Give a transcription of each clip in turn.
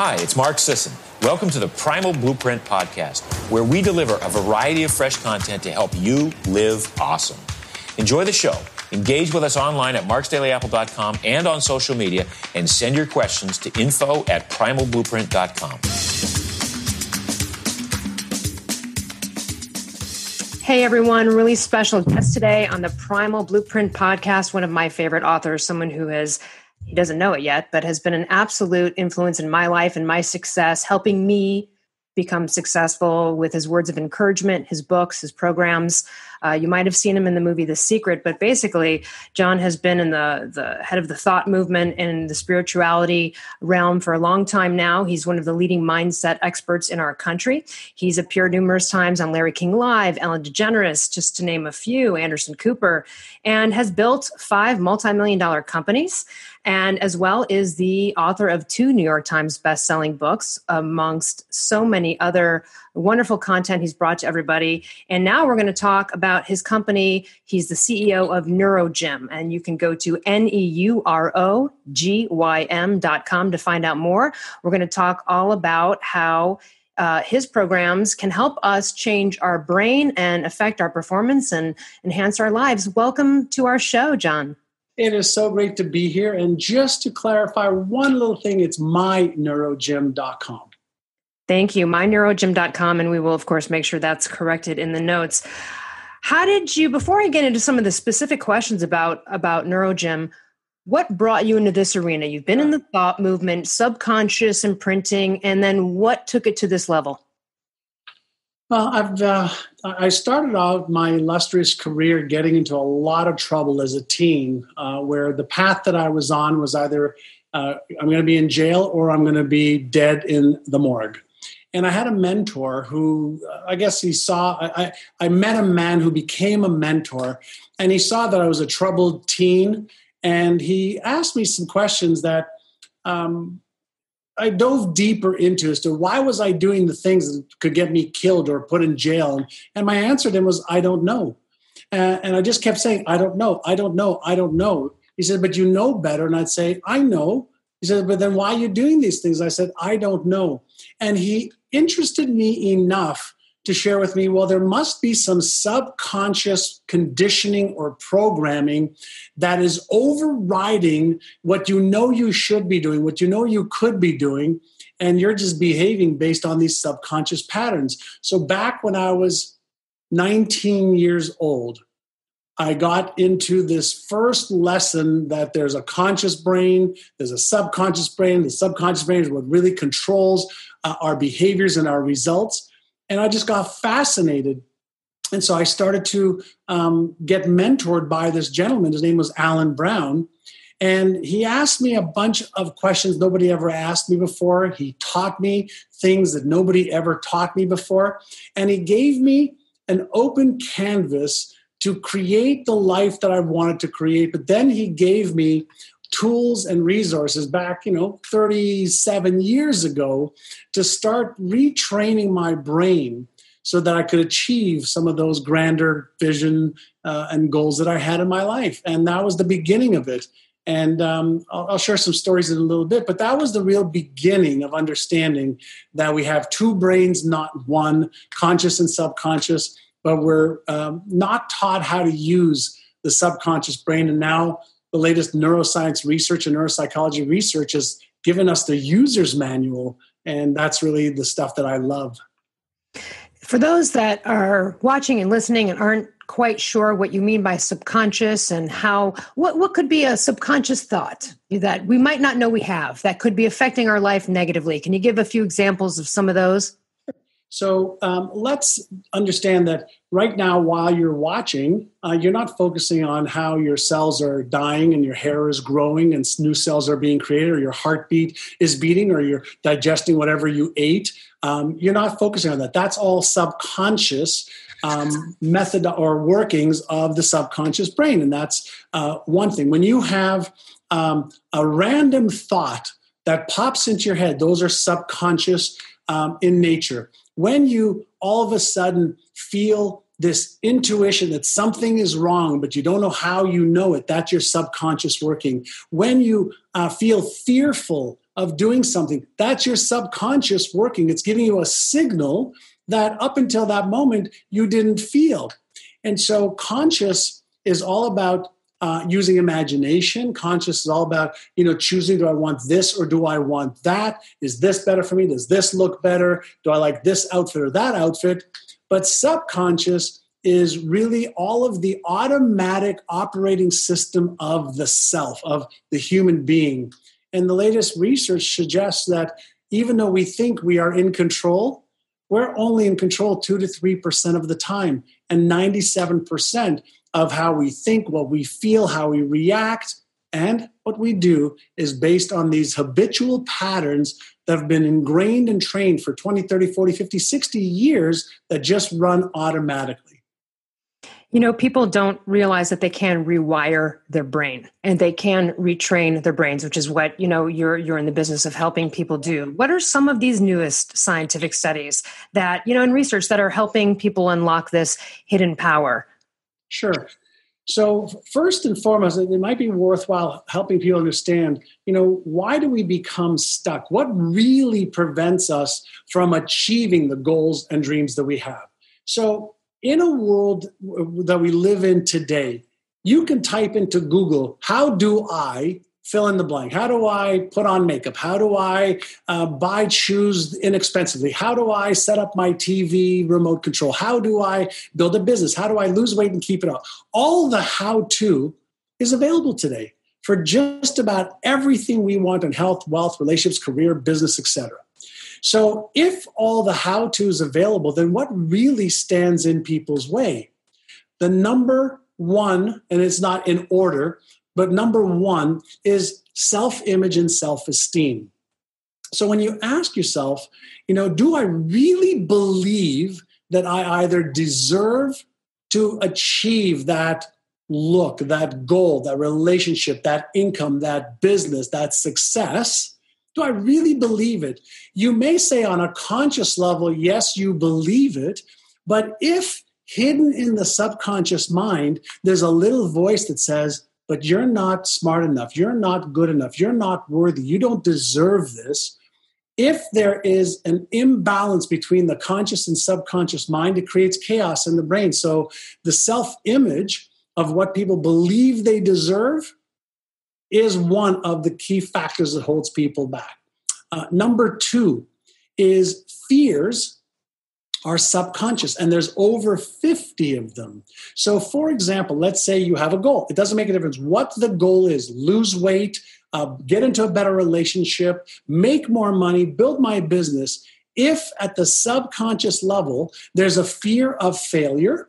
Hi, it's Mark Sisson. Welcome to the Primal Blueprint Podcast, where we deliver a variety of fresh content to help you live awesome. Enjoy the show. Engage with us online at marksdailyapple.com and on social media, and send your questions to info at primalblueprint.com. Hey everyone, really special guest today on the Primal Blueprint podcast. One of my favorite authors, someone who has he doesn't know it yet, but has been an absolute influence in my life and my success, helping me become successful with his words of encouragement, his books, his programs. Uh, you might have seen him in the movie The Secret, but basically, John has been in the, the head of the thought movement and the spirituality realm for a long time now. He's one of the leading mindset experts in our country. He's appeared numerous times on Larry King Live, Ellen DeGeneres, just to name a few, Anderson Cooper, and has built five multi million dollar companies and as well is the author of two New York Times best-selling books, amongst so many other wonderful content he's brought to everybody. And now we're going to talk about his company. He's the CEO of NeuroGym, and you can go to N-E-U-R-O-G-Y-M dot com to find out more. We're going to talk all about how uh, his programs can help us change our brain and affect our performance and enhance our lives. Welcome to our show, John. It is so great to be here. And just to clarify one little thing, it's myneurogym.com. Thank you. Myneurogym.com. And we will, of course, make sure that's corrected in the notes. How did you, before I get into some of the specific questions about, about NeuroGym, what brought you into this arena? You've been in the thought movement, subconscious imprinting, and then what took it to this level? Well, I've uh, I started out my illustrious career getting into a lot of trouble as a teen, uh, where the path that I was on was either uh, I'm going to be in jail or I'm going to be dead in the morgue. And I had a mentor who, I guess he saw. I, I met a man who became a mentor, and he saw that I was a troubled teen, and he asked me some questions that um, I dove deeper into as to why was I doing the things that could get me killed or put in jail, and my answer to him was I don't know, uh, and I just kept saying I don't know, I don't know, I don't know. He said, but you know better, and I'd say I know. He said, but then why are you doing these things? I said I don't know, and he interested me enough to share with me well there must be some subconscious conditioning or programming that is overriding what you know you should be doing what you know you could be doing and you're just behaving based on these subconscious patterns so back when i was 19 years old I got into this first lesson that there's a conscious brain, there's a subconscious brain. The subconscious brain is what really controls uh, our behaviors and our results and I just got fascinated. And so I started to um, get mentored by this gentleman. His name was Alan Brown. And he asked me a bunch of questions nobody ever asked me before. He taught me things that nobody ever taught me before. And he gave me an open canvas to create the life that I wanted to create. But then he gave me tools and resources back, you know, 37 years ago to start retraining my brain so that I could achieve some of those grander vision uh, and goals that I had in my life. And that was the beginning of it. And um, I'll, I'll, share some stories in a little bit, but that was the real beginning of understanding that we have two brains, not one, conscious and subconscious, but we're um, not taught how to use the subconscious brain. And now the latest neuroscience research and neuropsychology research has given us the user's manual. And that's really the stuff that I love. For those that are watching and listening and aren't quite sure what you mean by subconscious and how what, what could be a subconscious thought that we might not know we have that could be affecting our life negatively can you give a few examples of some of those so um, let's understand that right now, while you're watching, uh, you're not focusing on how your cells are dying and your hair is growing and new cells are being created, or your heartbeat is beating, or you're digesting whatever you ate. Um, you're not focusing on that. That's all subconscious um, method or workings of the subconscious brain. And that's uh, one thing. When you have um, a random thought that pops into your head, those are subconscious um, in nature when you all of a sudden feel this intuition that something is wrong, but you don't know how you know it. That's your subconscious working. When you uh, feel fearful of doing something, that's your subconscious working. It's giving you a signal that up until that moment you didn't feel. And so, conscious is all about uh, using imagination. Conscious is all about, you know, choosing do I want this or do I want that? Is this better for me? Does this look better? Do I like this outfit or that outfit? But subconscious is really all of the automatic operating system of the self, of the human being. And the latest research suggests that even though we think we are in control, we're only in control 2 to 3% of the time. And 97% of how we think, what we feel, how we react, and what we do is based on these habitual patterns that have been ingrained and trained for 20, 30, 40, 50, 60 years that just run automatically. You know, people don't realize that they can rewire their brain and they can retrain their brains, which is what, you know, you're you're in the business of helping people do. What are some of these newest scientific studies that, you know, in research that are helping people unlock this hidden power? Sure. So first and foremost, it might be worthwhile helping people understand, you know, why do we become stuck? What really prevents us from achieving the goals and dreams that we have? So in a world that we live in today, you can type into Google, how do I fill in the blank. How do I put on makeup? How do I uh, buy shoes inexpensively? How do I set up my TV remote control? How do I build a business? How do I lose weight and keep it off? All the how to is available today for just about everything we want in health, wealth, relationships, career, business, etc. So if all the how to is available, then what really stands in people's way? The number one, and it's not in order, but number one is self image and self esteem. So when you ask yourself, you know, do I really believe that I either deserve to achieve that look, that goal, that relationship, that income, that business, that success? Do I really believe it? You may say on a conscious level, yes, you believe it. But if hidden in the subconscious mind, there's a little voice that says, but you're not smart enough. You're not good enough. You're not worthy. You don't deserve this. If there is an imbalance between the conscious and subconscious mind, it creates chaos in the brain. So the self image of what people believe they deserve is one of the key factors that holds people back. Uh, number two is fears are subconscious and there's over 50 of them. So for example let's say you have a goal. It doesn't make a difference what the goal is. Lose weight uh, get into a better relationship make more money build my business. If at the subconscious level there's a fear of failure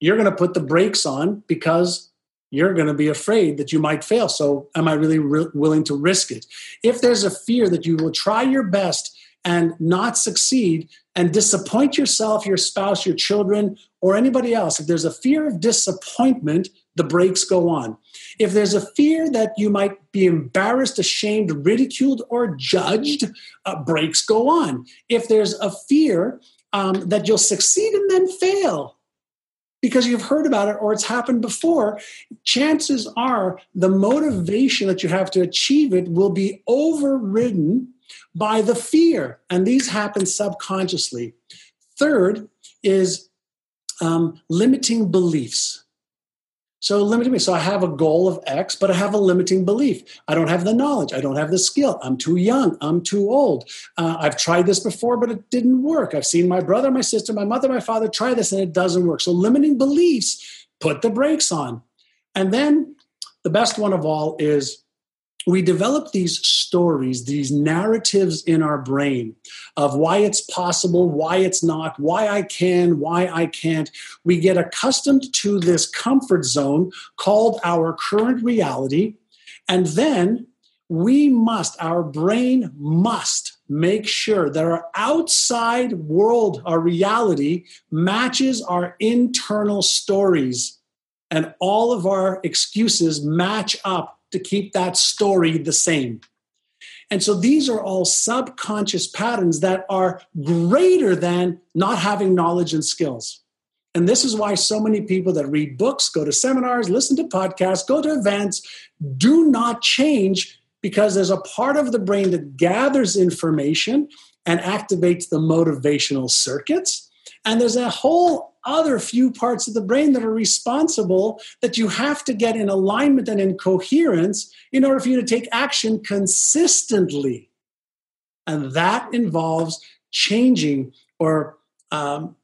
you're going to put the brakes on because you're going to be afraid that you might fail. So am i really re- willing to risk it? If there's a fear that you will try your best and not succeed and disappoint yourself, your spouse, your children, or anybody else, if there's a fear of disappointment, the brakes go on. If there's a fear that you might be embarrassed, ashamed, ridiculed, or judged, uh, brakes go on. If there's a fear um, that you'll succeed and then fail, because you've heard about it or it's happened before, chances are the motivation that you have to achieve it will be overridden by the fear. And these happen subconsciously. Third is um, limiting beliefs. So limiting me. So I have a goal of X, but I have a limiting belief. I don't have the knowledge. I don't have the skill. I'm too young. I'm too old. Uh, I've tried this before, but it didn't work. I've seen my brother, my sister, my mother, my father try this, and it doesn't work. So limiting beliefs put the brakes on. And then the best one of all is we develop these stories, these narratives in our brain of why it's possible, why it's not, why I can, why I can't. We get accustomed to this comfort zone called our current reality. And then we must, our brain must make sure that our outside world, our reality, matches our internal stories. And all of our excuses match up to keep that story the same. And so these are all subconscious patterns that are greater than not having knowledge and skills. And this is why so many people that read books, go to seminars, listen to podcasts, go to events, do not change because there's a part of the brain that gathers information and activates the motivational circuits. And there's a whole other few parts of the brain that are responsible that you have to get in alignment and in coherence in order for you to take action consistently. And that involves changing or um,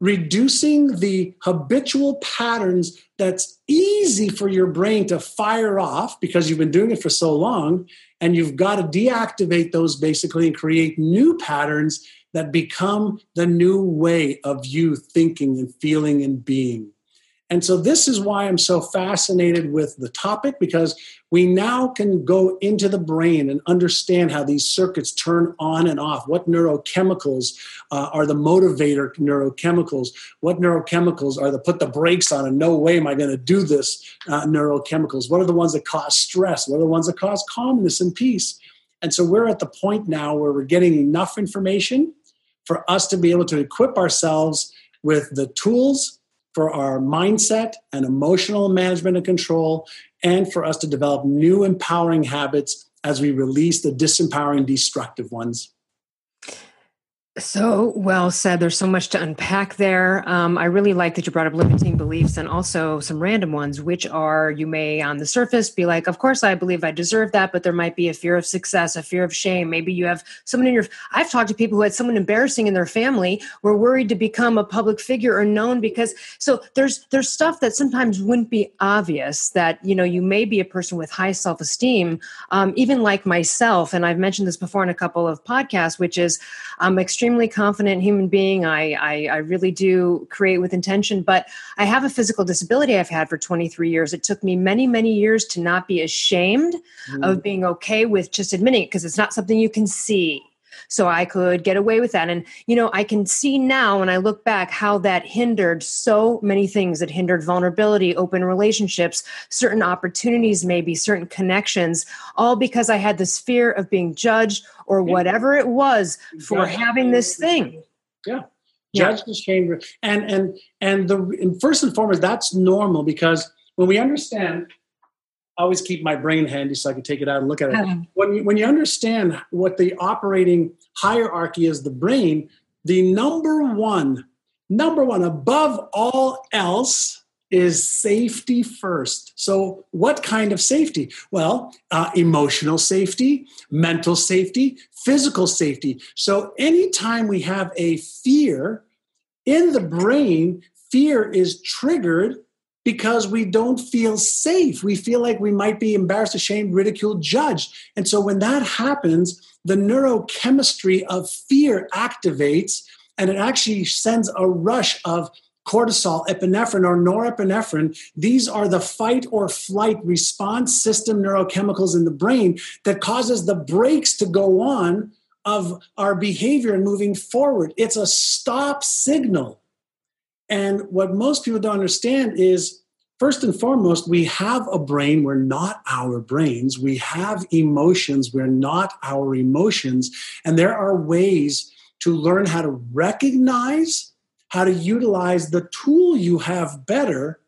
reducing the habitual patterns that's easy for your brain to fire off because you've been doing it for so long and you've got to deactivate those basically and create new patterns that become the new way of you thinking and feeling and being and so, this is why I'm so fascinated with the topic because we now can go into the brain and understand how these circuits turn on and off. What neurochemicals uh, are the motivator neurochemicals? What neurochemicals are the put the brakes on and no way am I going to do this uh, neurochemicals? What are the ones that cause stress? What are the ones that cause calmness and peace? And so, we're at the point now where we're getting enough information for us to be able to equip ourselves with the tools for our mindset and emotional management and control, and for us to develop new empowering habits as we release the disempowering, destructive ones. So well said. There's so much to unpack there. Um, I really like that you brought up limiting beliefs and also some random ones, which are you may on the surface be like, of course, I believe I deserve that, but there might be a fear of success, a fear of shame. Maybe you have someone in your. I've talked to people who had someone embarrassing in their family, were worried to become a public figure or known because. So there's there's stuff that sometimes wouldn't be obvious that you know you may be a person with high self esteem, um, even like myself, and I've mentioned this before in a couple of podcasts, which is I'm extremely extremely confident human being. I, I, I really do create with intention, but I have a physical disability I've had for 23 years. It took me many, many years to not be ashamed mm. of being okay with just admitting it because it's not something you can see so I could get away with that. And, you know, I can see now when I look back how that hindered so many things. It hindered vulnerability, open relationships, certain opportunities, maybe certain connections, all because I had this fear of being judged or whatever it was for having this thing. Yeah. Judge the shame. And and and the and first and foremost, that's normal because when we understand always keep my brain handy so I can take it out and look at it. Uh-huh. When you, when you understand what the operating hierarchy is, the brain, the number one, number one above all else is safety first. So, what kind of safety? Well, uh, emotional safety, mental safety, physical safety. So, anytime we have a fear in the brain, fear is triggered because we don't feel safe. We feel like we might be embarrassed, ashamed, ridiculed, judged. And so when that happens, the neurochemistry of fear activates and it actually sends a rush of cortisol, epinephrine, or norepinephrine. These are the fight or flight response system neurochemicals in the brain that causes the brakes to go on of our behavior and moving forward. It's a stop signal. And what most people don't understand is first and foremost, we have a brain, we're not our brains. We have emotions, we're not our emotions. And there are ways to learn how to recognize, how to utilize the tool you have better.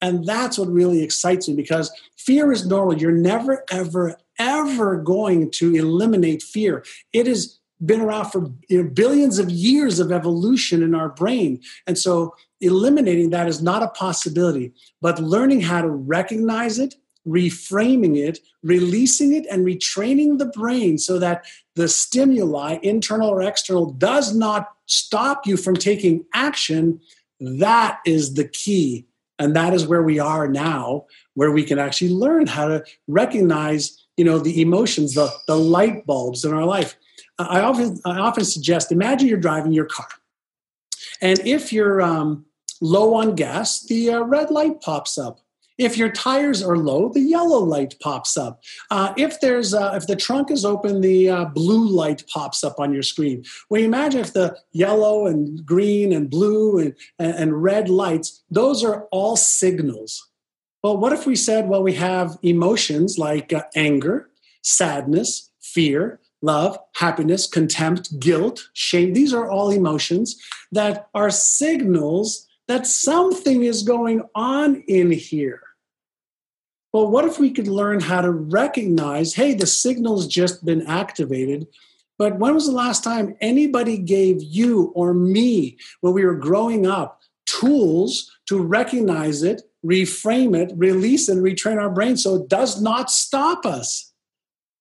And that's what really excites me because fear is normal. You're never, ever, ever going to eliminate fear. It is been around for you know, billions of years of evolution in our brain. And so eliminating that is not a possibility, but learning how to recognize it, reframing it, releasing it, and retraining the brain so that the stimuli, internal or external, does not stop you from taking action. That is the key. And that is where we are now, where we can actually learn how to recognize you know the emotions the, the light bulbs in our life I often, I often suggest imagine you're driving your car. And if you're um, low on gas, the uh, red light pops up. If your tires are low, the yellow light pops up. Uh, if there's uh, if the trunk is open, the uh, blue light pops up on your screen. Well, imagine if the yellow and green and blue and, and, and red lights; those are all signals. Well, what if we said, well, we have emotions like uh, anger, sadness, fear, love, happiness, contempt, guilt, shame. These are all emotions that are signals that something is going on in here. Well, what if we could learn how to recognize hey, the signal's just been activated? But when was the last time anybody gave you or me, when we were growing up, tools to recognize it, reframe it, release and retrain our brain so it does not stop us?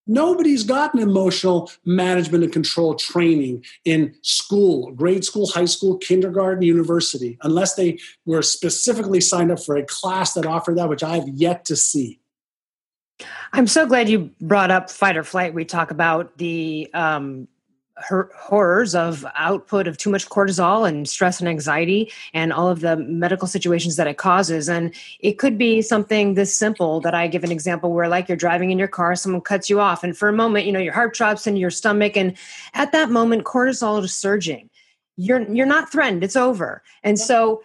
Nobody's gotten emotional management and control training in school, grade school, high school, kindergarten, university, unless they were specifically signed up for a class that offered that, which I've yet to see. I'm so glad you brought up fight or flight. We talk about the um, horrors of output of too much cortisol and stress and anxiety and all of the medical situations that it causes. And it could be something this simple that i give an example where like you're driving in your car someone cuts you off and for a moment you know your heart drops into your stomach and at that moment cortisol is surging. You're you're not threatened. It's over. And so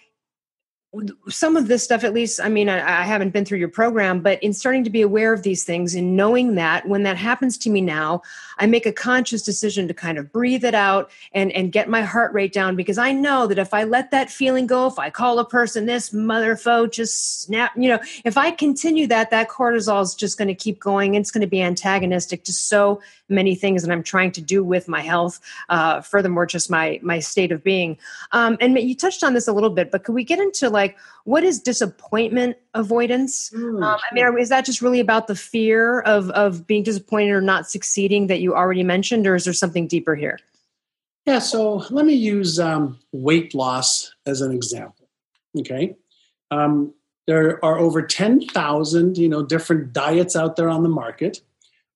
some of this stuff at least i mean I, I, haven't been through your program but in starting to be aware of these things and knowing that when that happens to me now i make a conscious decision to kind of breathe it out and and get my heart rate down because i know that if i let that feeling go if i call a person this mother foe just snap you know if i continue that that cortisol is just going to keep going. It's going to be antagonistic to so many things that i'm trying to do with my health uh, furthermore just my my state of being um, and you touched on this a little bit but could we get into like what is disappointment avoidance? Mm, um, I mean, is that just really about the fear of of being disappointed or not succeeding that you already mentioned, or is there something deeper here? Yeah, so let me use um, weight loss as an example. Okay, um, there are over ten thousand, you know, different diets out there on the market.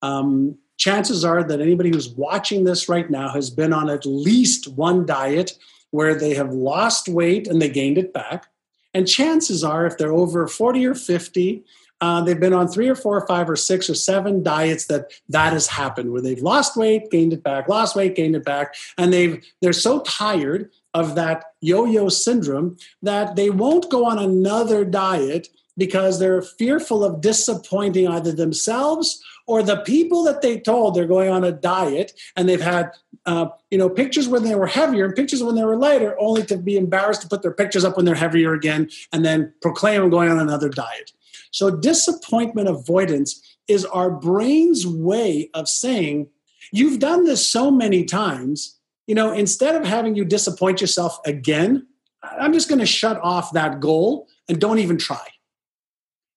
Um, chances are that anybody who's watching this right now has been on at least one diet where they have lost weight and they gained it back. And chances are, if they're over 40 or 50, uh, they've been on three or four or five or six or seven diets that that has happened where they've lost weight gained it back lost weight gained it back and they've they're so tired of that yo-yo syndrome that they won't go on another diet because they're fearful of disappointing either themselves or the people that they told they're going on a diet and they've had uh, you know pictures when they were heavier and pictures when they were lighter only to be embarrassed to put their pictures up when they're heavier again and then proclaim i'm going on another diet. So disappointment avoidance is our brain's way of saying you've done this so many times you know instead of having you disappoint yourself again i'm just going to shut off that goal and don't even try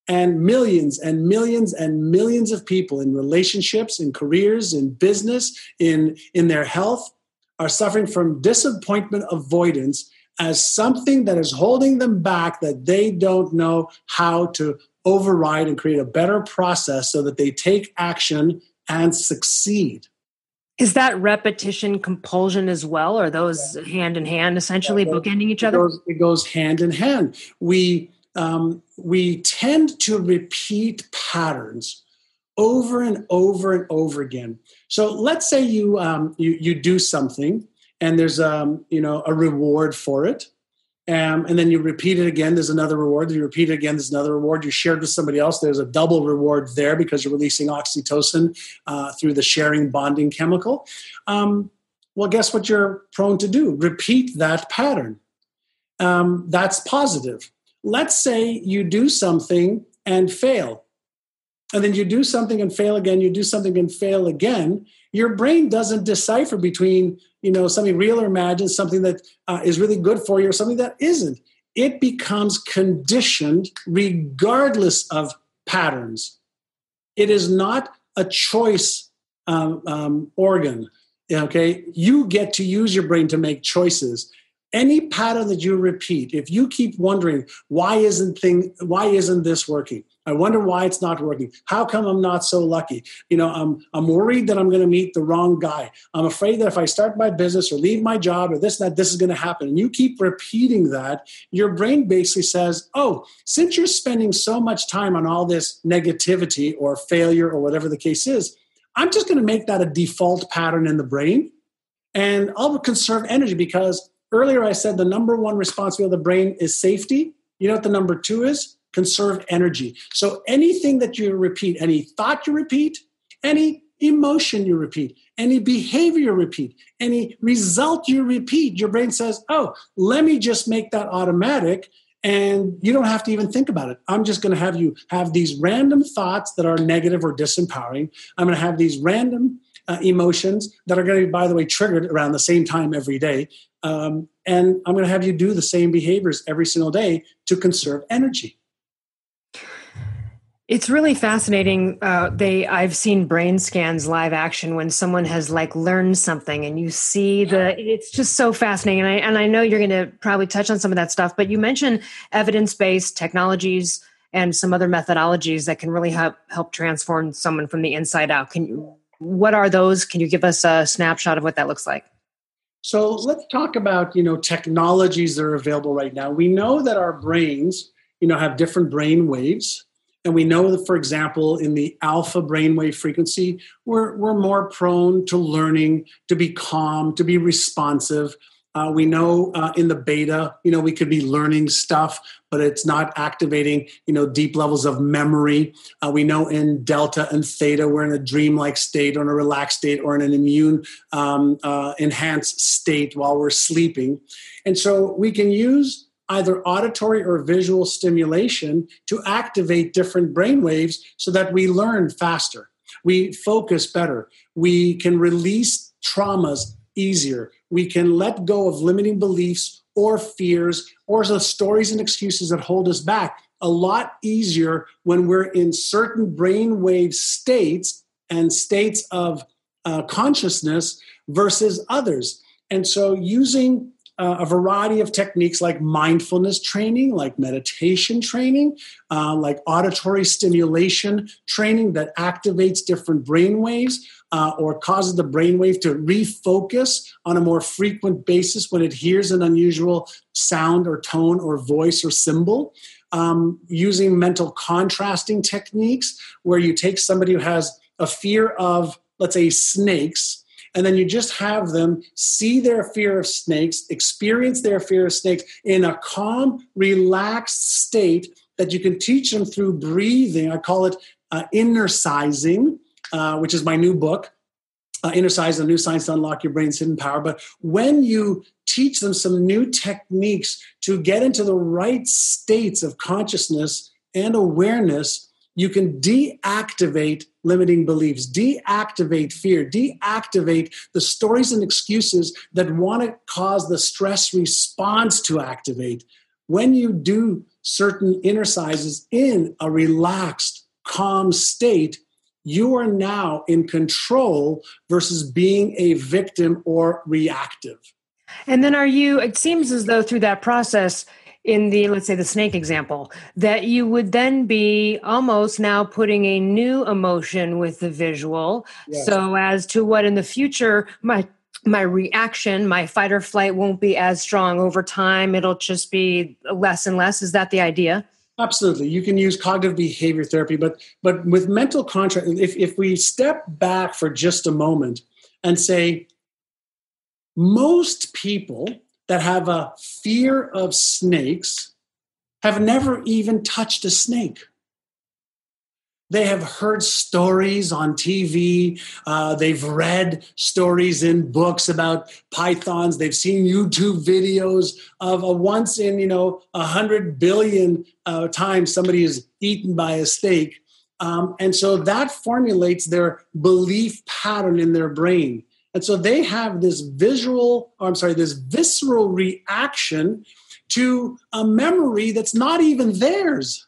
and millions and millions and millions of people in relationships in careers in business in in their health are suffering from disappointment avoidance as something that is holding them back that they don't know how to override and create a better process so that they take action and succeed. Is that repetition compulsion as well? Or those yeah. hand in hand essentially yeah, bookending each other? it goes, it goes hand in hand. We um, we tend to repeat patterns over and over and over again. So let's say you um, you, you do something and there's um, you know a reward for it. Um, and then you repeat it again, there's another reward. You repeat it again, there's another reward. You shared with somebody else, there's a double reward there because you're releasing oxytocin uh, through the sharing bonding chemical. Um, well, guess what you're prone to do? Repeat that pattern. Um, that's positive let's say you do something and fail. And then you do something and fail again you do something and fail again your brain doesn't decipher between you know something real or imagined something that uh, is really good for you or something that isn't. It becomes conditioned regardless of patterns. It is not a choice um, um, organ okay? You get to use your brain to make choices any pattern that you repeat if you keep wondering why isn't thing why isn't this working? I wonder why it's not working. How come i'm not so lucky? You know i'm i'm worried that i'm going to meet the wrong guy. I'm afraid that if i start my business or leave my job or this that this is going to happen. And you keep repeating that your brain basically says oh since you're spending so much time on all this negativity or failure or whatever the case is i'm just going to make that a default pattern in the brain and I'll conserve energy because Earlier, I said the number one responsibility of the brain is safety. You know what the number two is? Conserve energy. So anything that you repeat, any thought you repeat, any emotion you repeat, any behavior you repeat, any result you repeat, your brain says, oh, let me just make that automatic. And you don't have to even think about it. I'm just going to have you have these random thoughts that are negative or disempowering. I'm going to have these random uh, emotions that are going to be, by the way, triggered around the same time every day. Um, and I'm going to have you do the same behaviors every single day to conserve energy. It's really fascinating. Uh, they I've seen brain scans live action when someone has like learned something, and you see the. It's just so fascinating, and I and I know you're going to probably touch on some of that stuff. But you mentioned evidence based technologies and some other methodologies that can really help help transform someone from the inside out. Can you? What are those? Can you give us a snapshot of what that looks like? So let's talk about you know technologies that are available right now. We know that our brains you know have different brain waves and we know that, for example, in the alpha brainwave frequency, we're, we're more prone to learning, to be calm, to be responsive. Uh, we know uh, in the beta, you know, we could be learning stuff, but it's not activating, you know, deep levels of memory. Uh, we know in delta and theta, we're in a dreamlike state or in a relaxed state or in an immune um, uh, enhanced state while we're sleeping. And so we can use either auditory or visual stimulation to activate different brain waves so that we learn faster, we focus better, we can release traumas easier, we can let go of limiting beliefs or fears or the stories and excuses that hold us back a lot easier when we're in certain brainwave states and states of uh, consciousness versus others. And so, using uh, a variety of techniques like mindfulness training, like meditation training, uh, like auditory stimulation training that activates different brain waves uh, or causes the brainwave to refocus on a more frequent basis when it hears an unusual sound or tone or voice or symbol. Um, using mental contrasting techniques where you take somebody who has a fear of, let's say, snakes and then you just have them see their fear of snakes, experience their fear of snakes in a calm, relaxed state that you can teach them through breathing. I call it uh, innercising, uh, which is my new book. Uh, Innercise, the new science to unlock your brain's hidden power. But when you teach them some new techniques to get into the right states of consciousness and awareness, you can deactivate limiting beliefs, deactivate fear, deactivate the stories and excuses that want to cause the stress response to activate. When you do certain innercises in a relaxed, calm state, you are now in control versus being a victim or reactive. And then are you, it seems as though through that process, in the let's say the snake example that you would then be almost now putting a new emotion with the visual. Yes. so as to what in the future my my reaction my fight or flight won't be as strong over time. It'll just be less and less. Is that the idea? Absolutely. You can use cognitive behavior therapy but but with mental contract if, if we step back for just a moment and say most people that have a fear of snakes have never even touched a snake. They have heard stories on TV. Uh, they've read stories in books about pythons. They've seen YouTube videos of a once in, you know, a hundred billion uh, times somebody is eaten by a snake. Um, and so that formulates their belief pattern in their brain. And so they have this visual, I'm sorry, this visceral reaction to a memory that's not even theirs.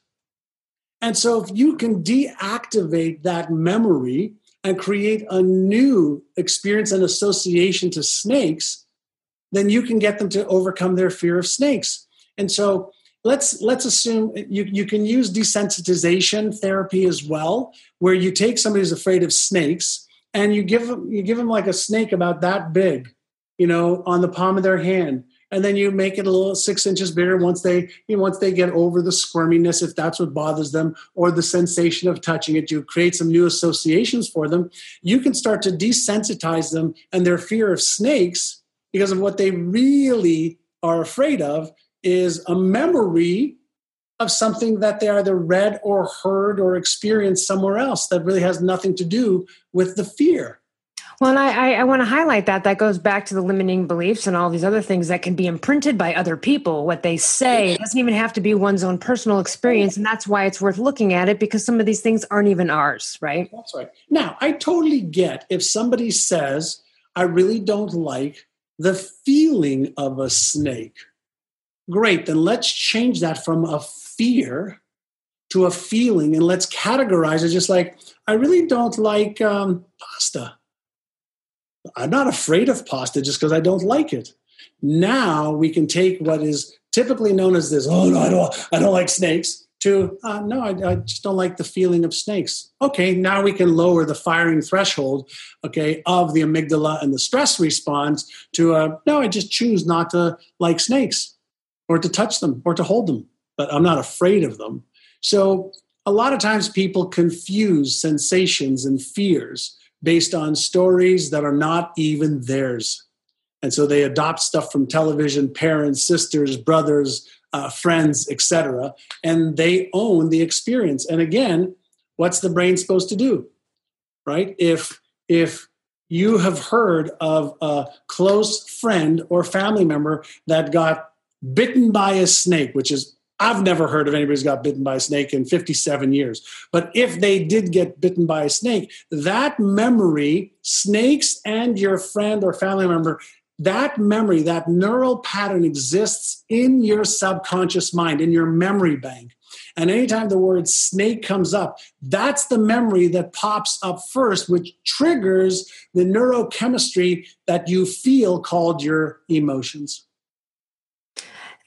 And so if you can deactivate that memory and create a new experience and association to snakes, then you can get them to overcome their fear of snakes. And so let's let's assume you, you can use desensitization therapy as well, where you take somebody who's afraid of snakes and you give them you give them like a snake about that big you know on the palm of their hand. And then you make it a little six inches bigger once they you know, once they get over the squirminess if that's what bothers them or the sensation of touching it you create some new associations for them you can start to desensitize them and their fear of snakes because of what they really are afraid of is a memory of something that they either read or heard or experienced somewhere else that really has nothing to do with the fear. Well, and I, I, I want to highlight that. That goes back to the limiting beliefs and all these other things that can be imprinted by other people. What they say it doesn't even have to be one's own personal experience. And that's why it's worth looking at it because some of these things aren't even ours, right? That's right. Now, I totally get if somebody says, I really don't like the feeling of a snake. Great, then let's change that from a fear to a feeling and let's categorize it just like, I really don't like um, pasta. I'm not afraid of pasta just because I don't like it. Now we can take what is typically known as this, oh no, I don't, I don't like snakes, to uh, no, I, I, just don't like the feeling of snakes. Okay, now we can lower the firing threshold, okay, of the amygdala and the stress response to uh, no, I just choose not to like snakes or to touch them or to hold them, but I'm not afraid of them. So a lot of times people confuse sensations and fears based on stories that are not even theirs. And so they adopt stuff from television, parents, sisters, brothers, uh, friends, etc., and they own the experience. And again, what's the brain supposed to do? Right? If if you have heard of a close friend or family member that got bitten by a snake, which is I've never heard of anybody's got bitten by a snake in 57 years. But if they did get bitten by a snake, that memory, snakes and your friend or family member, that memory, that neural pattern exists in your subconscious mind, in your memory bank. And anytime the word snake comes up, that's the memory that pops up first, which triggers the neurochemistry that you feel called your emotions.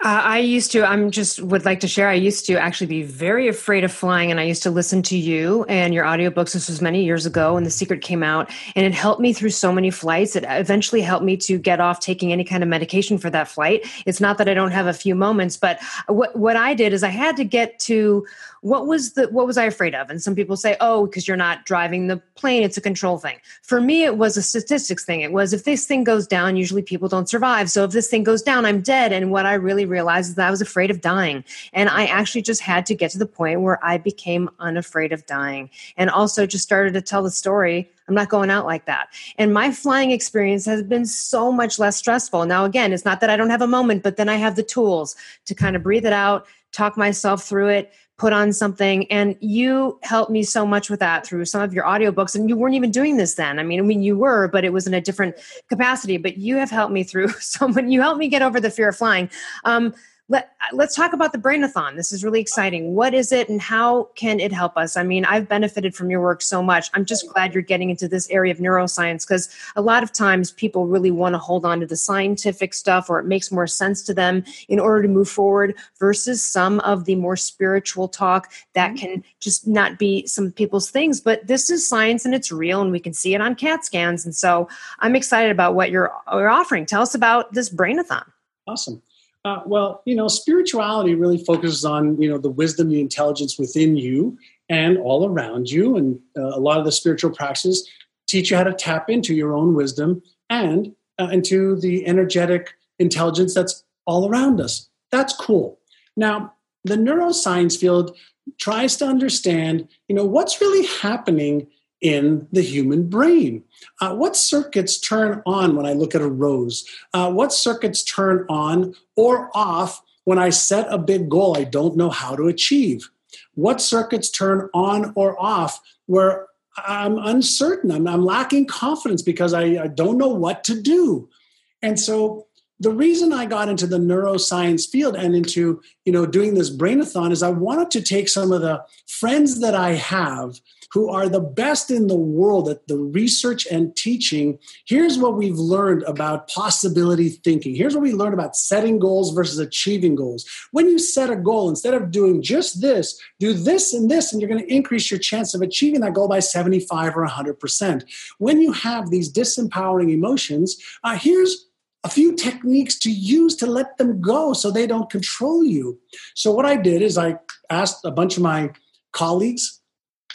Uh, I used to, I'm just would like to share. I used to actually be very afraid of flying, and I used to listen to you and your audiobooks. This was many years ago, and The Secret came out, and it helped me through so many flights. It eventually helped me to get off taking any kind of medication for that flight. It's not that I don't have a few moments, but what what I did is I had to get to what was the what was i afraid of? And some people say oh because you're not driving the plane it's a control thing. For me it was a statistics thing. It was if this thing goes down usually people don't survive. So if this thing goes down i'm dead. And what i really realized is that i was afraid of dying. And i actually just had to get to the point where i became unafraid of dying. And also just started to tell the story I'm not going out like that. And my flying experience has been so much less stressful. Now, again, it's not that I don't have a moment, but then I have the tools to kind of breathe it out, talk myself through it, put on something and you helped me so much with that through some of your audiobooks and you weren't even doing this then. I mean i mean you were but it was in a different capacity but you have helped me through so many you helped me get over the fear of flying. Um, let, let's talk about the brainathon. This is really exciting. What is it and how can it help us? I mean i've benefited from your work so much. I'm just glad you're getting into this area of neuroscience because a lot of times people really want to hold on to the scientific stuff or it makes more sense to them in order to move forward versus some of the more spiritual talk that mm-hmm. can just not be some people's things. But this is science and it's real and we can see it on cat scans. And so i'm excited about what you're, you're offering. Tell us about this brainathon. Awesome uh, well, you know, spirituality really focuses on you know the wisdom, the intelligence within you and all around you, and uh, a lot of the spiritual practices teach you how to tap into your own wisdom and uh, into the energetic intelligence that's all around us. That's cool. Now, the neuroscience field tries to understand, you know, what's really happening in the human brain. Uh, what circuits turn on when I look at a rose? Uh, what circuits turn on or off when I set a big goal I don't know how to achieve? What circuits turn on or off where I'm uncertain? I'm, I'm lacking confidence because I, I don't know what to do. And so the reason I got into the neuroscience field and into you know doing this brainathon is I wanted to take some of the friends that I have who are the best in the world at the research and teaching. Here's what we've learned about possibility thinking. Here's what we learned about setting goals versus achieving goals. When you set a goal, instead of doing just this, do this and this, and you're going to increase your chance of achieving that goal by 75 or 100%. When you have these disempowering emotions, uh, here's a few techniques to use to let them go so they don't control you. So, what I did is I asked a bunch of my colleagues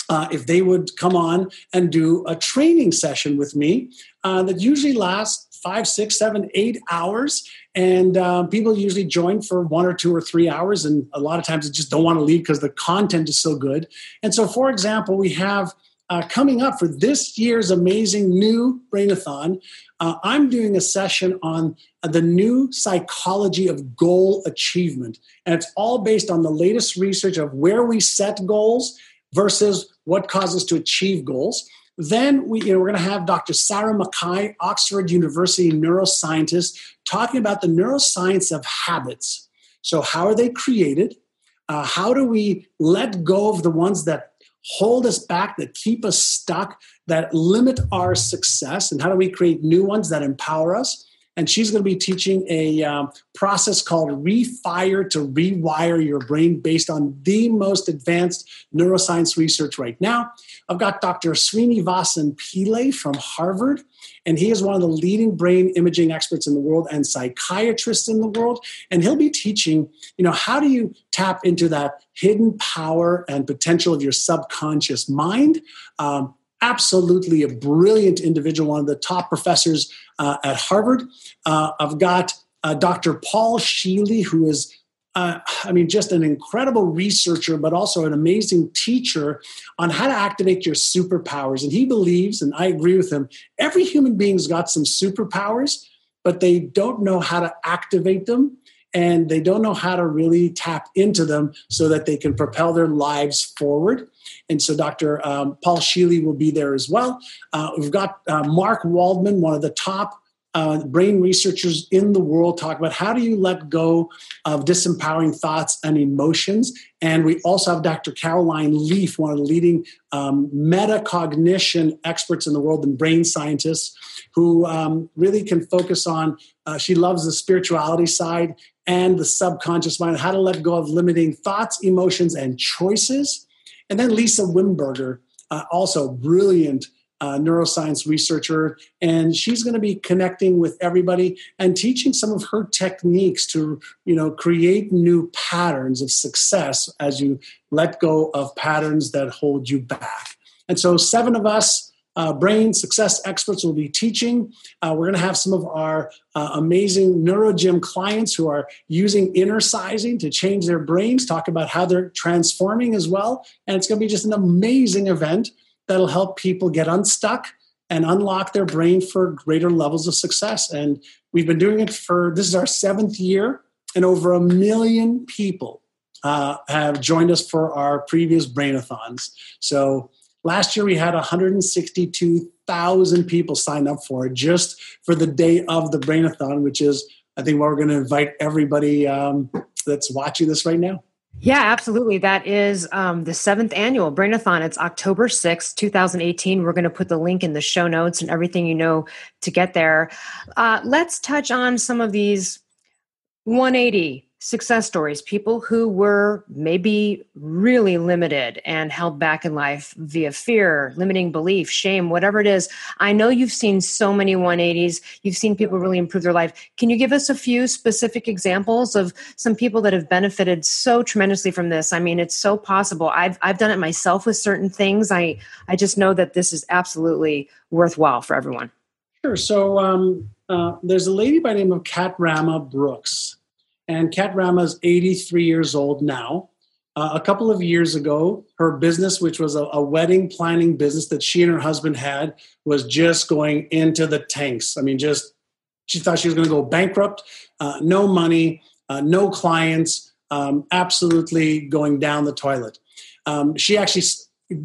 uh, if they would come on and do a training session with me uh, that usually lasts five, six, seven, eight hours. And um, people usually join for one or two or three hours. And a lot of times they just don't want to leave because the content is so good. And so, for example, we have uh, coming up for this year's amazing new Brainathon, uh, I'm doing a session on uh, the new psychology of goal achievement. And it's all based on the latest research of where we set goals versus what causes to achieve goals. Then we, you know, we're going to have Dr. Sarah McKay, Oxford University neuroscientist, talking about the neuroscience of habits. So, how are they created? Uh, how do we let go of the ones that hold us back, that keep us stuck, that limit our success? And how do we create new ones that empower us? And she's going to be teaching a um, process called Refire to rewire your brain based on the most advanced neuroscience research right now. I've got Dr. Srinivasan Pillay from Harvard, and he is one of the leading brain imaging experts in the world and psychiatrists in the world. And he'll be teaching, you know, how do you tap into that hidden power and potential of your subconscious mind? Um, absolutely a brilliant individual, one of the top professors uh, at Harvard. Uh, I've got uh, Dr. Paul Scheele, who is uh, I mean, just an incredible researcher, but also an amazing teacher on how to activate your superpowers. And he believes, and I agree with him, every human being's got some superpowers, but they don't know how to activate them and they don't know how to really tap into them so that they can propel their lives forward. And so Dr. Um, Paul Scheele will be there as well. Uh, we've got uh, Mark Waldman, one of the top uh, brain researchers in the world talk about how do you let go of disempowering thoughts and emotions. And we also have Dr. Caroline Leaf, one of the leading um, metacognition experts in the world and brain scientists, who um, really can focus on, uh, she loves the spirituality side and the subconscious mind, how to let go of limiting thoughts, emotions, and choices. And then Lisa Wimberger, uh, also brilliant uh, neuroscience researcher, and she's going to be connecting with everybody and teaching some of her techniques to, you know, create new patterns of success as you let go of patterns that hold you back. And so, seven of us. Uh, brain success experts will be teaching. Uh, we're going to have some of our uh, amazing NeuroGym clients who are using innercising to change their brains, talk about how they're transforming as well. And it's going to be just an amazing event that'll help people get unstuck and unlock their brain for greater levels of success. And we've been doing it for this is our seventh year, and over a million people uh, have joined us for our previous brainathons. So last year we had 162,000 people sign up for it just for the day of the brainathon, which is I think what we're going to invite everybody um, that's watching this right now. Yeah, absolutely. That is um, the seventh annual Brainathon. It's October 6th, 2018. We're going to put the link in the show notes and everything you know to get there. Uh, let's touch on some of these 180 success stories, people who were maybe really limited and held back in life via fear, limiting belief, shame, whatever it is. I know you've seen so many 180s. You've seen people really improve their life. Can you give us a few specific examples of some people that have benefited so tremendously from this? I mean, it's so possible. I've I've done it myself with certain things. I I just know that this is absolutely worthwhile for everyone. Sure. So um, uh, there's a lady by the name of Kat Rama Brooks and Kat Rama is 83 years old now. Uh, a couple of years ago, her business, which was a, a, wedding planning business that she and her husband had, was just going into the tanks. I mean, just she thought she was going to go bankrupt, uh, no money, uh, no clients, um, absolutely going down the toilet. Um, she actually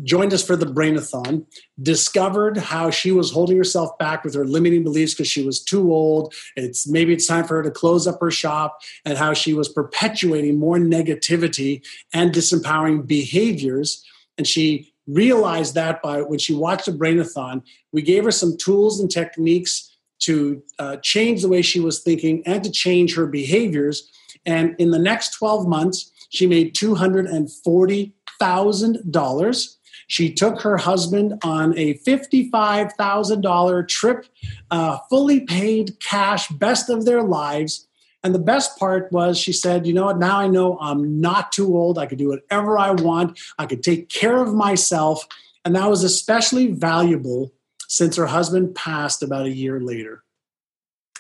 joined us for the brainathon discovered how she was holding herself back with her limiting beliefs because she was too old. It's maybe it's time for her to close up her shop and how she was perpetuating more negativity and disempowering behaviors. And she realized that by when she watched the brainathon we gave her some tools and techniques to uh, change the way she was thinking and to change her behaviors. And in the next 12 months she made 240 $50,000. She took her husband on a $55,000 trip, uh, fully paid cash, best of their lives. And the best part was she said, you know what, now I know I'm not too old. I could do whatever I want. I could take care of myself. And that was especially valuable since her husband passed about a year later.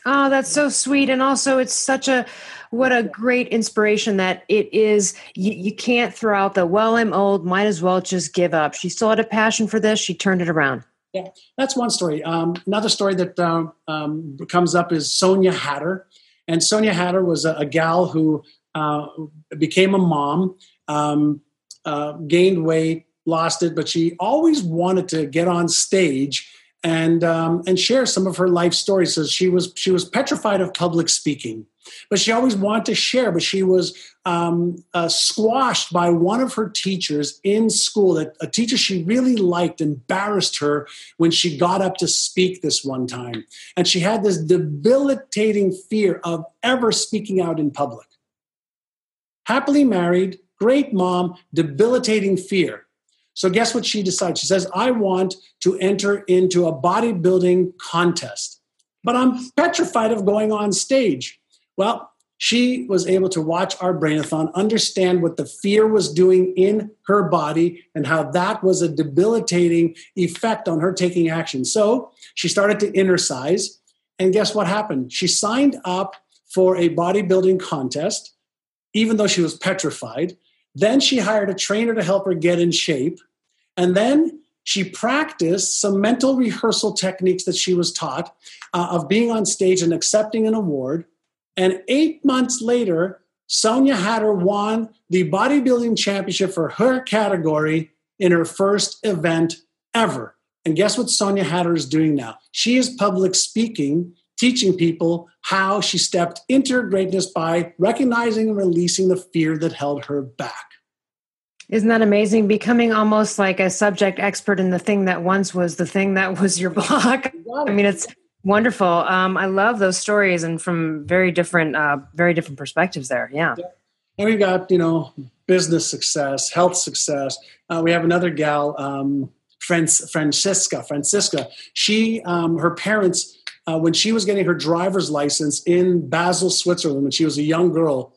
Oh, that's so sweet. And also, it's such a what a great inspiration that it is. You, you, can't throw out the, well, I'm old, might as well just give up. She still had a passion for this. She turned it around. Yeah, that's one story. Um, another story that uh, um, comes up is Sonia Hatter. And Sonia Hatter was a, a gal who uh, became a mom, um, uh, gained weight, lost it, but she always wanted to get on stage and um, and share some of her life stories. So she was she was petrified of public speaking, but she always wanted to share. But she was um, uh, squashed by one of her teachers in school. That a teacher she really liked embarrassed her when she got up to speak this one time, and she had this debilitating fear of ever speaking out in public. Happily married, great mom, debilitating fear. So, guess what she decides? She says, I want to enter into a bodybuilding contest, but I'm petrified of going on stage. Well, she was able to watch our brainathon, understand what the fear was doing in her body, and how that was a debilitating effect on her taking action. So she started to innercise. And guess what happened? She signed up for a bodybuilding contest, even though she was petrified. Then she hired a trainer to help her get in shape. And then she practiced some mental rehearsal techniques that she was taught uh, of being on stage and accepting an award. And eight months later, Sonia Hatter won the bodybuilding championship for her category in her first event ever. And guess what Sonia Hatter is doing now? She is public speaking, teaching people how she stepped into her greatness by recognizing and releasing the fear that held her back. Isn't that amazing? Becoming almost like a subject expert in the thing that once was the thing that was your block. I mean, it's wonderful. Um, I love those stories and from very different, uh, very different perspectives there. Yeah. And we've got, you know, business success, health success. Uh, we have another gal, um, Francisca. Francisca. She, um, her parents, uh, when she was getting her driver's license in Basel, Switzerland, when she was a young girl,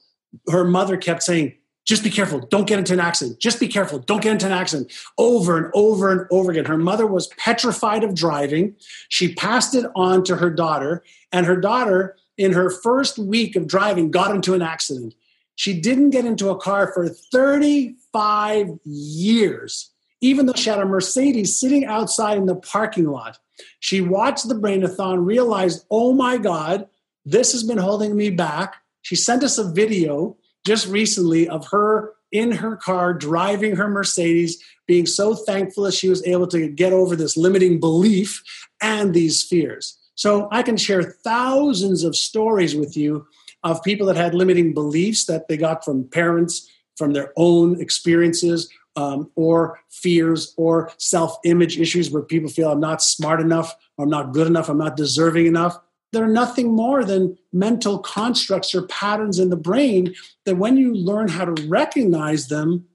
her mother kept saying, just be careful. Don't get into an accident. Just be careful. Don't get into an accident. Over and over and over again. Her mother was petrified of driving. She passed it on to her daughter, and her daughter, in her first week of driving, got into an accident. She didn't get into a car for 35 years, even though she had a Mercedes sitting outside in the parking lot. She watched the brainathon, realized, oh my God, this has been holding me back. She sent us a video just recently of her in her car driving her Mercedes, being so thankful that she was able to get over this limiting belief and these fears. So I can share thousands of stories with you of people that had limiting beliefs that they got from parents, from their own experiences, um, or fears or self image issues where people feel I'm not smart enough, I'm not good enough, I'm not deserving enough they're nothing more than mental constructs or patterns in the brain that when you learn how to recognize them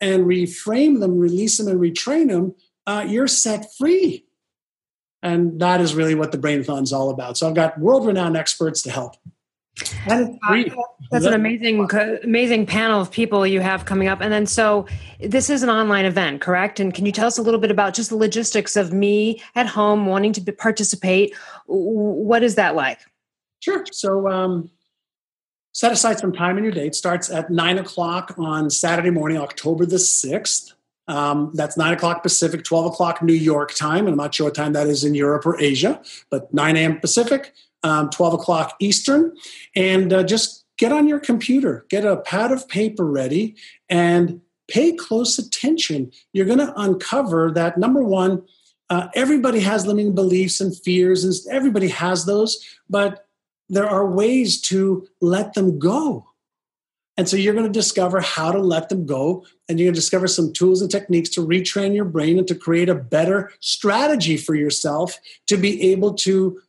and reframe them, release them, and retrain them, uh, you're set free. And that is really what the Brainathon is all about. So I've got world renowned experts to help. Uh, that's an amazing, amazing panel of people you have coming up. And then, so this is an online event, correct? And can you tell us a little bit about just the logistics of me at home wanting to participate? What is that like? Sure. So, um, set aside some time in your day. It starts at nine o'clock on Saturday morning, October the 6th. Um, that's nine o'clock Pacific, 12 o'clock New York time. And I'm not sure what time that is in Europe or Asia, but 9 a.m. Pacific, um, 12 o'clock Eastern, and uh, just get on your computer, get a pad of paper ready, and pay close attention. You're going to uncover that number one, uh, everybody has limiting beliefs and fears, and everybody has those, but there are ways to let them go. And so you're going to discover how to let them go, and you're going to discover some tools and techniques to retrain your brain and to create a better strategy for yourself to be able to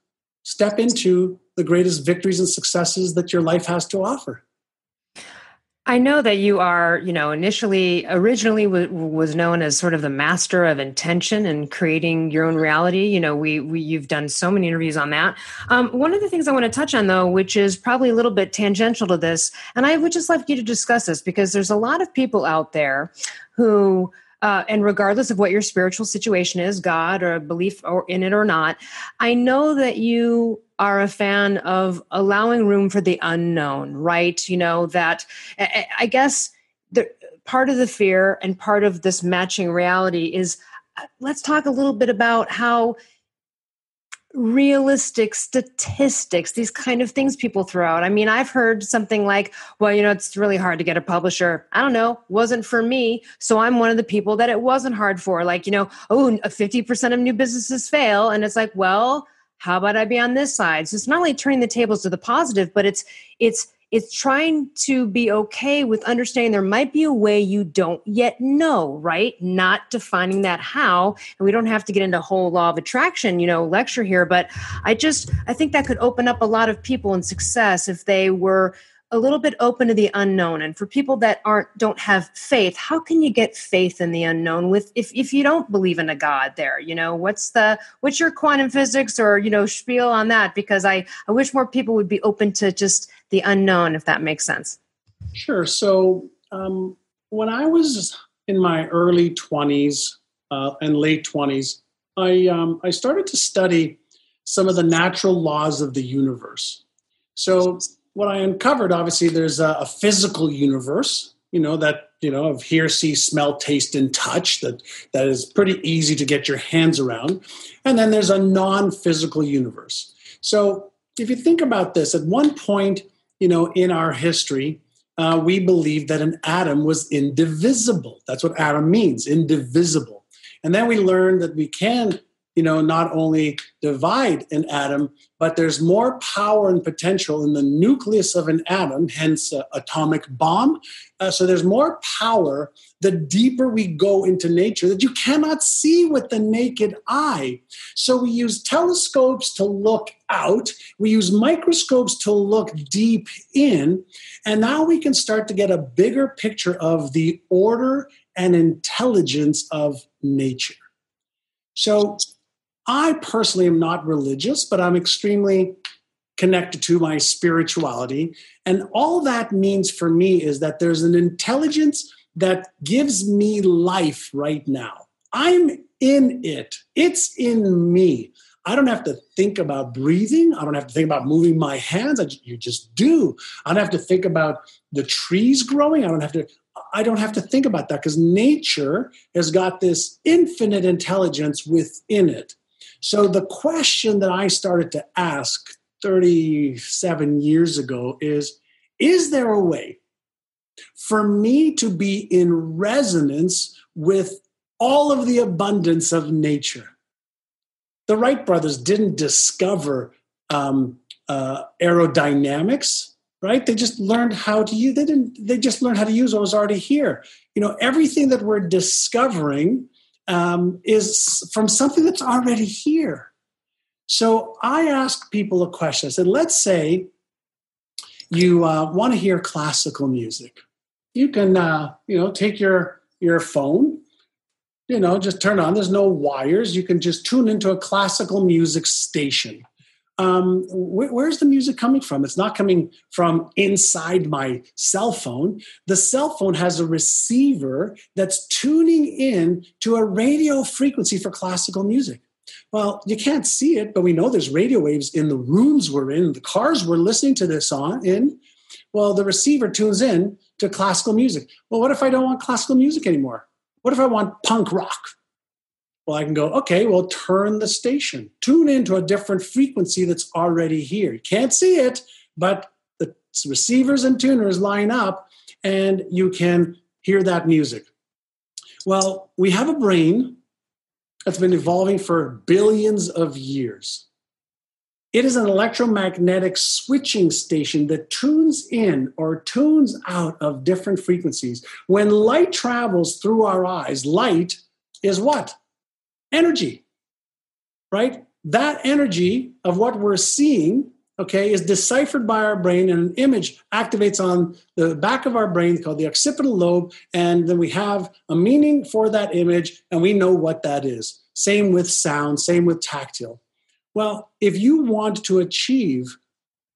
step into the greatest victories and successes that your life has to offer. I know that you are, you know, initially, originally w- was known as sort of the master of intention and creating your own reality. You know, we, we you've done so many interviews on that. Um, one of the things I want to touch on, though, which is probably a little bit tangential to this, and I would just like you to discuss this because there's a lot of people out there who uh, and regardless of what your spiritual situation is, God or belief or in it or not, I know that you are a fan of allowing room for the unknown, right? You know that I guess the part of the fear and part of this matching reality is. Uh, let's talk a little bit about how realistic statistics, these kind of things people throw out. I mean, I've heard something like, well, you know, it's really hard to get a publisher. I don't know, wasn't for me. So I'm one of the people that it wasn't hard for. Like, you know, oh, 50% of new businesses fail. And it's like, well, how about I be on this side? So it's not only turning the tables to the positive, but it's, it's, it's trying to be okay with understanding there might be a way you don't yet know, right? Not defining that how. And we don't have to get into whole law of attraction, you know, lecture here, but I just I think that could open up a lot of people in success if they were a little bit open to the unknown and for people that aren't don't have faith how can you get faith in the unknown with if, if you don't believe in a god there you know what's the what's your quantum physics or you know spiel on that because i i wish more people would be open to just the unknown if that makes sense sure so um, when i was in my early 20s uh, and late 20s i um, i started to study some of the natural laws of the universe so what I uncovered, obviously, there's a, a, physical universe, you know, that, you know, of hear, see, smell, taste, and touch that, that is pretty easy to get your hands around. And then there's a non physical universe. So if you think about this, at one point, you know, in our history, uh, we believed that an atom was indivisible. That's what atom means, indivisible. And then we learned that we can you know, not only divide an atom, but there's more power and potential in the nucleus of an atom, hence uh, atomic bomb. Uh, so there's more power the deeper we go into nature that you cannot see with the naked eye. So we use telescopes to look out, we use microscopes to look deep in, and now we can start to get a bigger picture of the order and intelligence of nature. So I personally am not religious, but I'm extremely connected to my spirituality. And all that means for me is that there's an intelligence that gives me life right now. I'm in it, it's in me. I don't have to think about breathing. I don't have to think about moving my hands. I, you just do. I don't have to think about the trees growing. I don't have to. I don't have to think about that because nature has got this infinite intelligence within it. So the question that I started to ask 37 years ago is Is there a way for me to be in resonance with all of the abundance of nature? The Wright brothers didn't discover um, uh, aerodynamics right they just learned how to use they didn't they just learned how to use what was already here you know everything that we're discovering um, is from something that's already here. So I ask people a question. I said, let's say you uh, want to hear classical music. You can, uh, you know, take your your phone, you know, just turn on. There's no wires. You can just tune into a classical music station um, wh- where's the music coming from? It's not coming from inside my cell phone. The cell phone has a receiver that's tuning in to a radio frequency for classical music. Well, you can't see it, but we know there's radio waves in the rooms we're in, the cars we're listening to this on in. Well, the receiver tunes in to classical music. Well, what if I don't want classical music anymore? What if I want punk rock? Well, I can go, okay, well, turn the station, tune into a different frequency that's already here. You can't see it, but the receivers and tuners line up and you can hear that music. Well, we have a brain that's been evolving for billions of years. It is an electromagnetic switching station that tunes in or tunes out of different frequencies. When light travels through our eyes, light is what? Energy, right? That energy of what we're seeing, okay, is deciphered by our brain and an image activates on the back of our brain called the occipital lobe. And then we have a meaning for that image and we know what that is. Same with sound, same with tactile. Well, if you want to achieve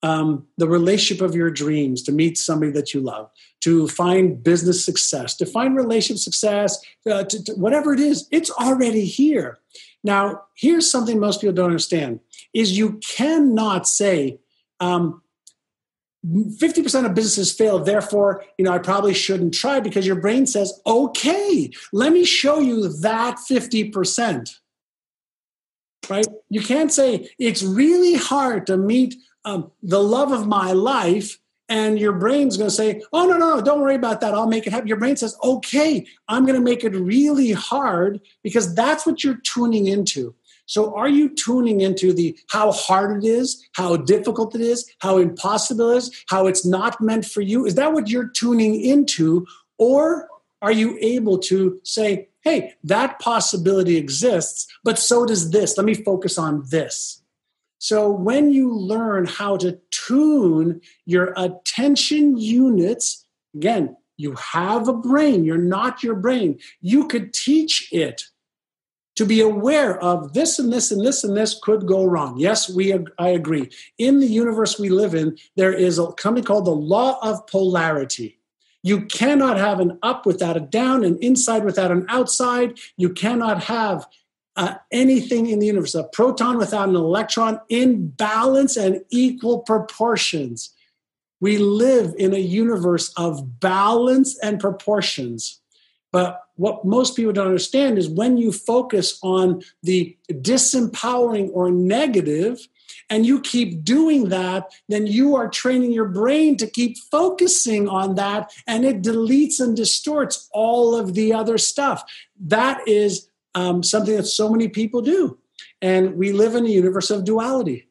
um, the relationship of your dreams, to meet somebody that you love, to find business success, to find relationship success, uh, to, to whatever it is, it's already here. Now, here's something most people don't understand: is you cannot say. Um, 50% of businesses fail therefore you know i probably shouldn't try because your brain says okay let me show you that 50% right you can't say it's really hard to meet um, the love of my life and your brain's going to say oh no no no don't worry about that i'll make it happen your brain says okay i'm going to make it really hard because that's what you're tuning into so are you tuning into the how hard it is, how difficult it is, how impossible it is, how it's not meant for you? Is that what you're tuning into? Or are you able to say, hey, that possibility exists, but so does this. Let me focus on this. So when you learn how to tune your attention units, again, you have a brain, you're not your brain. You could teach it to be aware of this and this and this and this could go wrong. Yes, we I agree. In the universe we live in, there is a something called the law of polarity. You cannot have an up without a down, an inside without an outside. You cannot have uh, anything in the universe, a proton without an electron, in balance and equal proportions. We live in a universe of balance and proportions. But what most people don't understand is when you focus on the disempowering or negative, and you keep doing that, then you are training your brain to keep focusing on that, and it deletes and distorts all of the other stuff. That is um, something that so many people do. And we live in a universe of duality.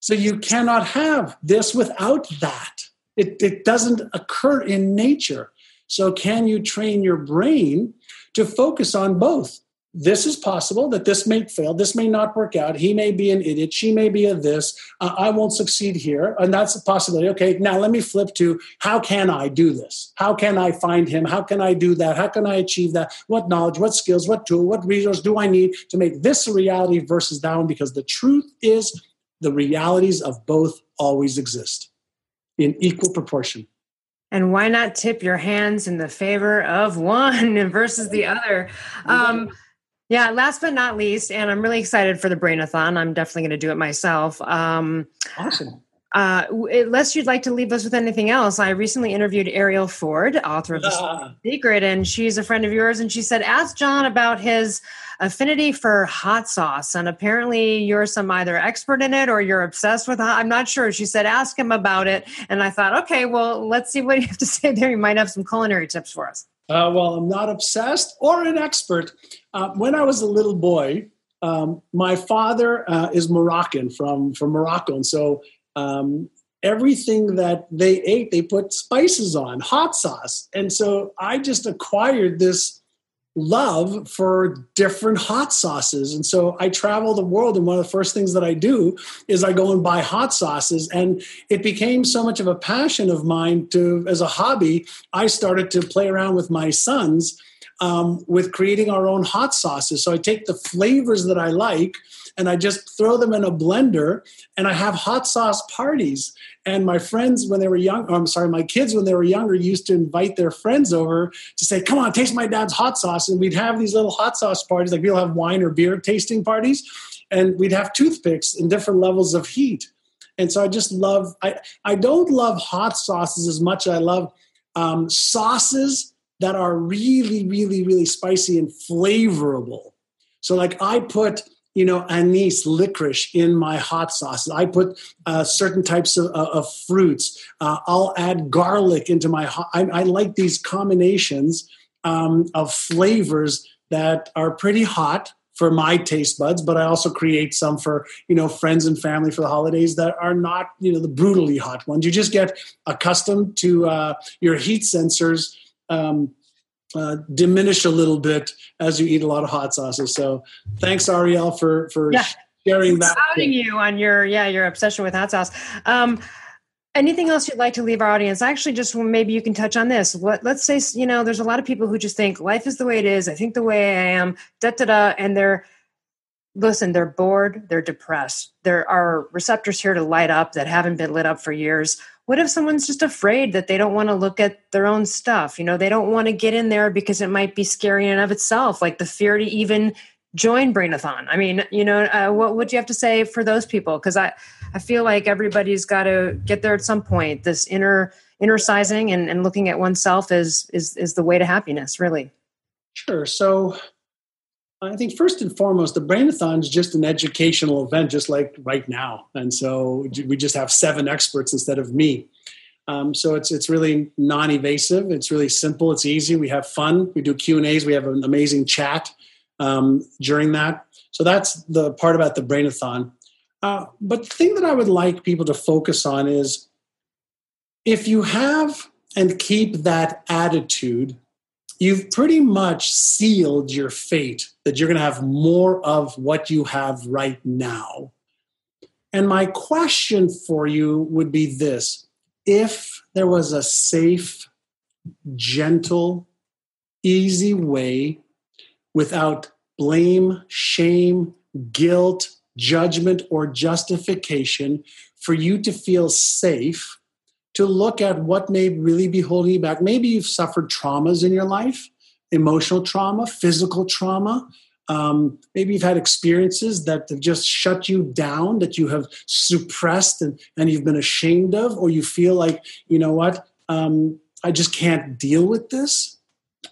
So you cannot have this without that. It, it doesn't occur in nature. So, can you train your brain to focus on both? This is possible that this may fail, this may not work out. He may be an idiot, she may be a this, uh, I won't succeed here. And that's a possibility. Okay, now let me flip to how can I do this? How can I find him? How can I do that? How can I achieve that? What knowledge, what skills, what tool, what resource do I need to make this a reality versus that one? Because the truth is, the realities of both always exist in equal proportion. And why not tip your hands in the favor of one versus the other? Um, yeah, last but not least, and I'm really excited for the Brainathon. I'm definitely going to do it myself. Um, awesome. Uh, unless you'd like to leave us with anything else, I recently interviewed Arielle Ford, author of The uh. Secret, and she's a friend of yours. And she said, Ask John about his affinity for hot sauce. And apparently, you're some either expert in it or you're obsessed with hot. I'm not sure. She said, Ask him about it. And I thought, okay, well, let's see what you have to say there. You might have some culinary tips for us. Uh, well, I'm not obsessed or an expert. Uh, when I was a little boy, um, my father uh, is Moroccan from, from Morocco. And so um, everything that they ate, they put spices on, hot sauce. And so I just acquired this love for different hot sauces. And so I travel the world, and one of the first things that I do is I go and buy hot sauces. And it became so much of a passion of mine to, as a hobby, I started to play around with my sons um, with creating our own hot sauces. So I take the flavors that I like and I just throw them in a blender and I have hot sauce parties. And my friends, when they were young, oh, I'm sorry, my kids, when they were younger, used to invite their friends over to say, Come on, taste my dad's hot sauce. And we'd have these little hot sauce parties, like we'll have wine or beer tasting parties, and we'd have toothpicks in different levels of heat. And so I just love, I, I don't love hot sauces as much as I love um, sauces that are really, really, really spicy and flavorable. So, like, I put you know anise licorice in my hot sauces i put uh, certain types of, uh, of fruits. Uh, i'll add garlic into my I, I like these combinations um, of flavors that are pretty hot for my taste buds but i also create some for you know friends and family for the holidays that are not you know the brutally hot ones. You just get accustomed to uh, your heat sensors um, uh, diminish a little bit as you eat a lot of hot sauces. So thanks, Arielle, for for yeah. sharing that. Outing you on your yeah your obsession with hot sauce. Um, anything else you'd like to leave our audience? Actually, just maybe you can touch on this. What let's say you know there's a lot of people who just think life is the way it is. I think the way I am. Da da da, and they're listen, they're bored, they're depressed. There are receptors here to light up that haven't been lit up for years. What if someone's just afraid that they don't want to look at their own stuff? You know, they don't want to get in there because it might be scary in and of itself, like the fear to even join Brainathon. I mean, you know, uh, what would you have to say for those people? Because I, I feel like everybody's got to get there at some point. This inner innercising and, and looking at oneself is is is the way to happiness, really. Sure. So I think first and foremost, the Brainathon is just an educational event, just like right now. And so we just have seven experts instead of me. Um, so it's it's really non-evasive. It's really simple. It's easy. We have fun. We do Q and A's. We have an amazing chat um, during that. So that's the part about the Brainathon. Uh, but the thing that I would like people to focus on is if you have and keep that attitude, you've pretty much sealed your fate that you're going to have more of what you have right now. And my question for you would be this if there was a safe, gentle, easy way without blame, shame, guilt, judgment, or justification for you to feel safe to look at what may really be holding you back. Maybe you've suffered traumas in your life emotional trauma, physical trauma. Um, maybe you've had experiences that have just shut you down, that you have suppressed and, and you've been ashamed of, or you feel like, you know what, um, I just can't deal with this.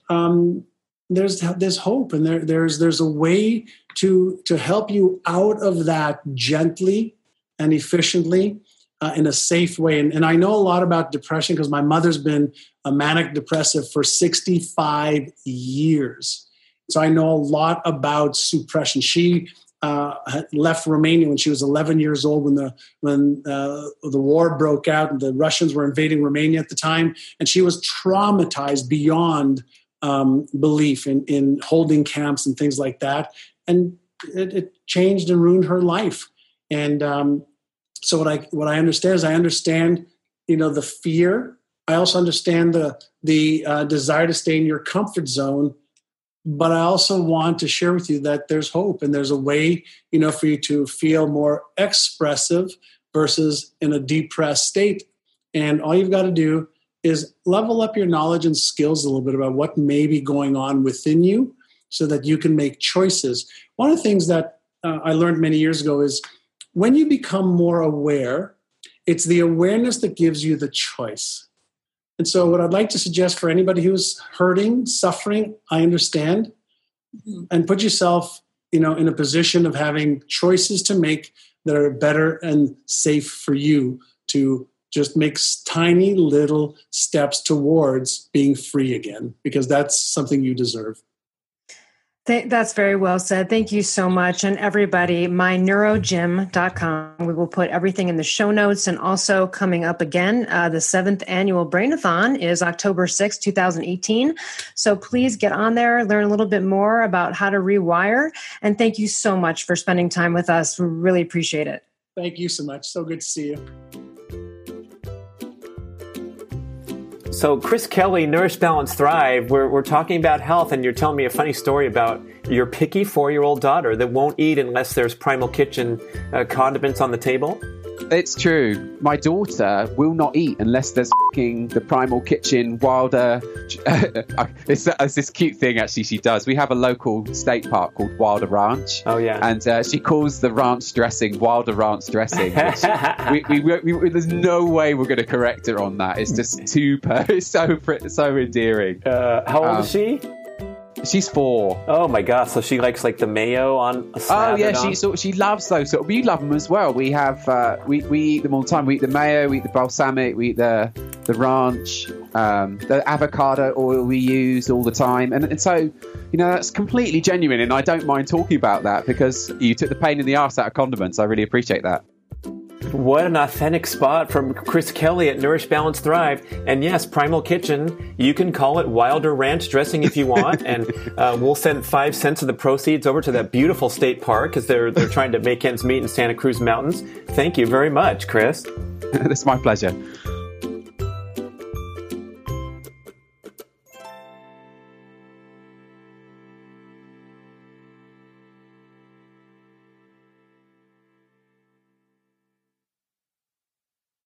Um, there's there's hope and there there's there's a way to to help you out of that gently and efficiently uh, in a safe way and, and i know a lot about depression because my mother's been a manic depressive for 65 years so i know a lot about suppression she uh, left Romania when she was 11 years old when the when uh, the war broke out and the Russians were invading Romania at the time, and she was traumatized beyond um, belief in, in holding camps and things like that. And it, it changed and ruined her life. And um, so what I what I understand is I understand, you know, the fear. I also understand the the uh, desire to stay in your comfort zone. But I also want to share with you that there's hope and there's a way, you know, for you to feel more expressive versus in a depressed state. And all you've got to do is level up your knowledge and skills a little bit about what may be going on within you so that you can make choices. One of the things that uh, I learned many years ago is when you become more aware, it's the awareness that gives you the choice. And so, what I'd like to suggest for anybody who's hurting, suffering, I understand, mm-hmm. and put yourself, you know, in a position of having choices to make that are better and safe for you to just make tiny little steps towards being free again because that's something you deserve. That's very well said. Thank you so much. And everybody, myneurogym.com. We will put everything in the show notes. And also coming up again, uh, the seventh annual Brainathon is October 6, 2018. So please get on there, learn a little bit more about how to rewire. And thank you so much for spending time with us. We really appreciate it. Thank you so much. So good to see you. So, Chris Kelly, Nourish, Balance, Thrive, we're, we're talking about health, and you're telling me a funny story about your picky four year old daughter that won't eat unless there's Primal Kitchen uh, condiments on the table. It's true. My daughter will not eat unless there's the Primal Kitchen Wilder. it's, it's, this cute thing actually she does. We have a local state park called Wilder Ranch. Oh yeah, and uh, she calls the ranch dressing Wilder Ranch dressing. we, we, we, we, there's no way we're going to correct her on that. It's just too per- it's so so endearing. Uh, how old um, is she? She's four. Oh my god! So she likes like the mayo on. oh yeah, she so she loves those. So we love them as well. We have uh, we we eat them all the time. We eat the mayo, we eat the balsamic, we eat the the ranch, um, the avocado oil we use all the time, and, and so you know that's completely genuine. And I don't mind talking about that because you took the pain in the ass out of condiments. I really appreciate that. What an authentic spot from Chris Kelly at Nourish Balance Thrive. And yes, Primal Kitchen, you can call it Wilder Ranch dressing if you want. and uh, we'll send five cents of the proceeds over to that beautiful state park because they're, they're trying to make ends meet in Santa Cruz Mountains. Thank you very much, Chris. it's my pleasure.